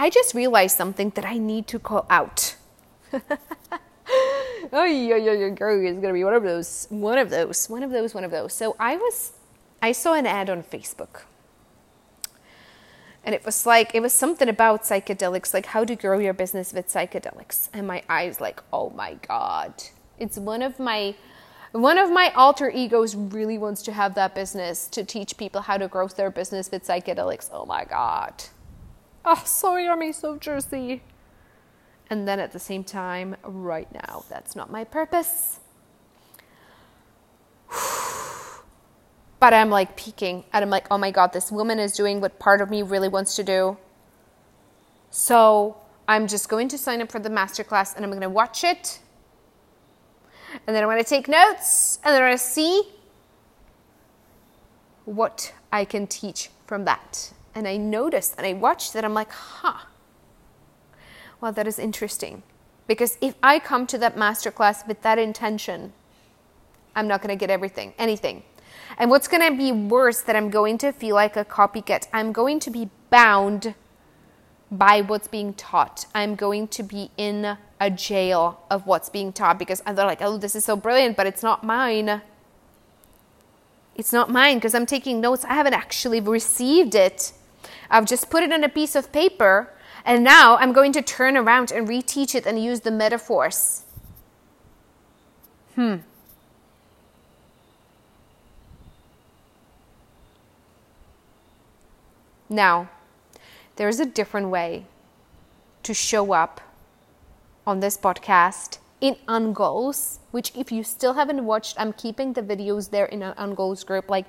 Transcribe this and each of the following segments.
I just realized something that I need to call out. oh yeah, yeah, yeah, girl is gonna be one of those, one of those, one of those, one of those. So I was, I saw an ad on Facebook, and it was like it was something about psychedelics, like how to grow your business with psychedelics, and my eyes like, oh my god, it's one of my. One of my alter egos really wants to have that business to teach people how to grow their business with psychedelics. Oh my god. Ah, oh, so yummy, so juicy. And then at the same time, right now, that's not my purpose. but I'm like peeking and I'm like, oh my God, this woman is doing what part of me really wants to do. So I'm just going to sign up for the masterclass and I'm going to watch it. And then I'm going to take notes and then I'm going to see what I can teach from that. And I noticed and I watched it, I'm like, huh well, that is interesting. Because if I come to that masterclass with that intention, I'm not going to get everything, anything. And what's going to be worse that I'm going to feel like a copycat. I'm going to be bound by what's being taught. I'm going to be in a jail of what's being taught because they're like, oh, this is so brilliant, but it's not mine. It's not mine because I'm taking notes. I haven't actually received it. I've just put it on a piece of paper and now I'm going to turn around and reteach it and use the metaphors. Hmm. Now, there's a different way to show up on this podcast in Ungoals, which if you still haven't watched, I'm keeping the videos there in an Ungoals group. Like,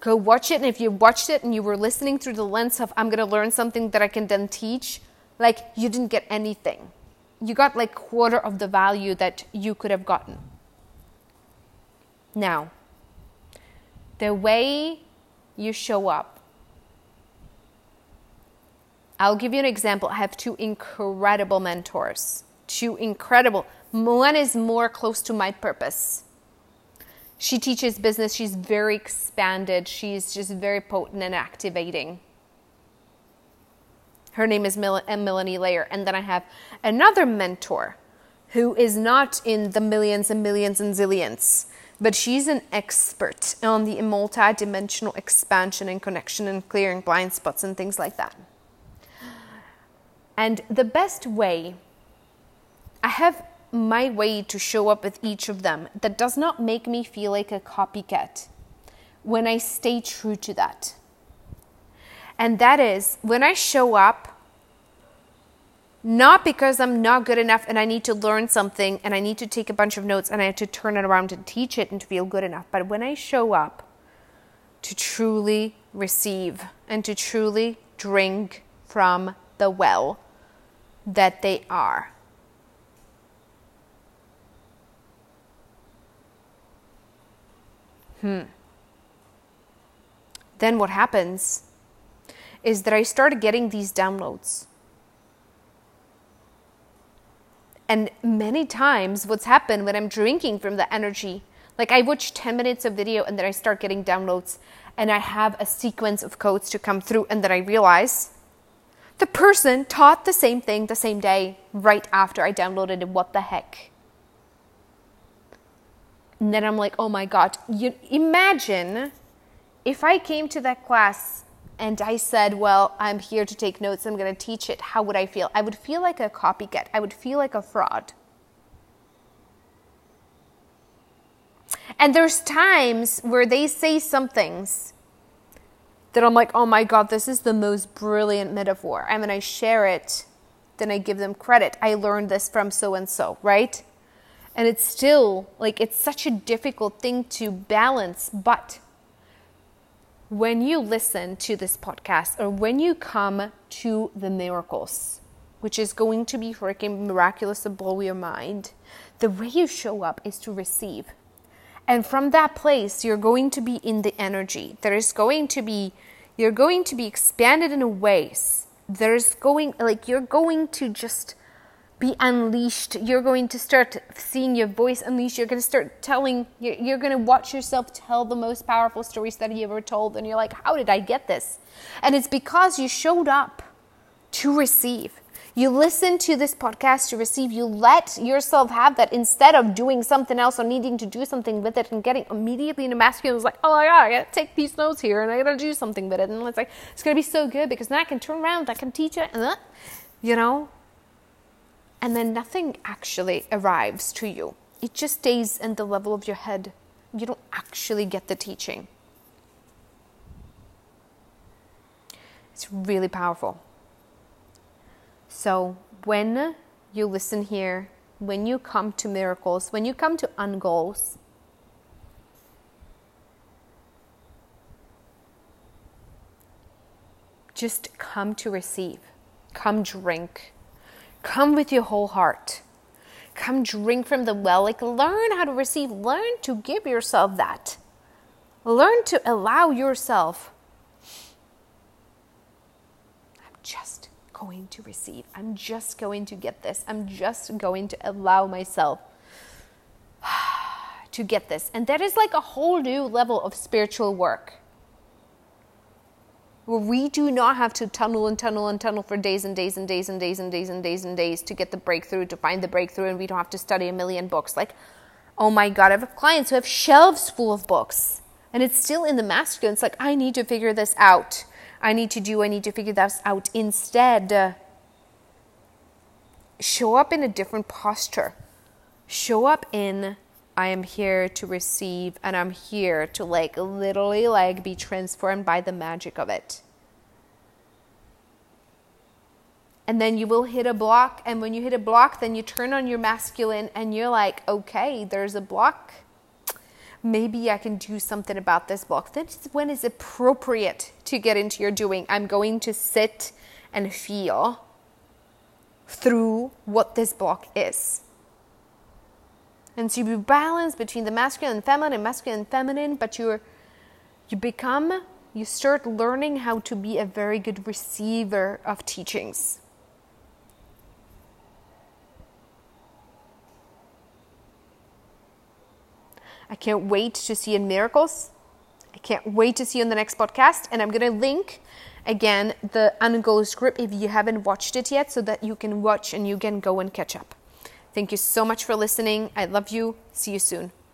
go watch it. And if you watched it and you were listening through the lens of, I'm going to learn something that I can then teach, like you didn't get anything. You got like quarter of the value that you could have gotten. Now, the way you show up. I'll give you an example. I have two incredible mentors. Two incredible. One is more close to my purpose. She teaches business. She's very expanded. She's just very potent and activating. Her name is Mel- Melanie Layer. And then I have another mentor who is not in the millions and millions and zillions, but she's an expert on the multi-dimensional expansion and connection and clearing blind spots and things like that. And the best way, I have my way to show up with each of them that does not make me feel like a copycat when I stay true to that. And that is when I show up, not because I'm not good enough and I need to learn something and I need to take a bunch of notes and I have to turn it around and teach it and to feel good enough, but when I show up to truly receive and to truly drink from the well that they are. Hmm. Then what happens is that I started getting these downloads. And many times, what's happened when I'm drinking from the energy, like I watch 10 minutes of video and then I start getting downloads and I have a sequence of codes to come through, and then I realize the person taught the same thing the same day right after I downloaded it. What the heck? And then I'm like, oh my God, you imagine if I came to that class and I said, Well, I'm here to take notes, I'm going to teach it, how would I feel? I would feel like a copycat, I would feel like a fraud. And there's times where they say some things that I'm like, oh my God, this is the most brilliant metaphor. And when I share it, then I give them credit. I learned this from so and so, right? And it's still like, it's such a difficult thing to balance, but when you listen to this podcast or when you come to the miracles, which is going to be freaking miraculous to blow your mind, the way you show up is to receive. And from that place, you're going to be in the energy. There is going to be, you're going to be expanded in a ways. There's going, like, you're going to just be unleashed. You're going to start seeing your voice unleashed. You're going to start telling, you're, you're, going to watch yourself tell the most powerful stories that you ever told. And you're like, how did I get this? And it's because you showed up to receive. You listen to this podcast to receive. You let yourself have that instead of doing something else or needing to do something with it and getting immediately into masculine. It's like, oh my God, I gotta take these notes here and I gotta do something with it. And it's like, it's gonna be so good because then I can turn around, I can teach it, uh, you know? And then nothing actually arrives to you. It just stays in the level of your head. You don't actually get the teaching. It's really powerful. So when you listen here, when you come to miracles, when you come to ungoals, just come to receive. Come drink. Come with your whole heart. Come drink from the well. Like, learn how to receive. Learn to give yourself that. Learn to allow yourself. I'm just going to receive. I'm just going to get this. I'm just going to allow myself to get this. And that is like a whole new level of spiritual work. Where we do not have to tunnel and tunnel and tunnel for days and days and days and days and days and days and days to get the breakthrough, to find the breakthrough, and we don't have to study a million books. Like, oh my God, I have clients who have shelves full of books. And it's still in the masculine. It's like, I need to figure this out. I need to do, I need to figure this out. Instead, show up in a different posture. Show up in, I am here to receive and I'm here to like literally like be transformed by the magic of it. And then you will hit a block. And when you hit a block, then you turn on your masculine and you're like, okay, there's a block maybe I can do something about this block. Then when it's appropriate to get into your doing. I'm going to sit and feel through what this block is. And so you balance between the masculine and feminine masculine and feminine, but you're you become you start learning how to be a very good receiver of teachings. I can't wait to see in miracles. I can't wait to see you in the next podcast. And I'm going to link again the Ungoals group if you haven't watched it yet so that you can watch and you can go and catch up. Thank you so much for listening. I love you. See you soon.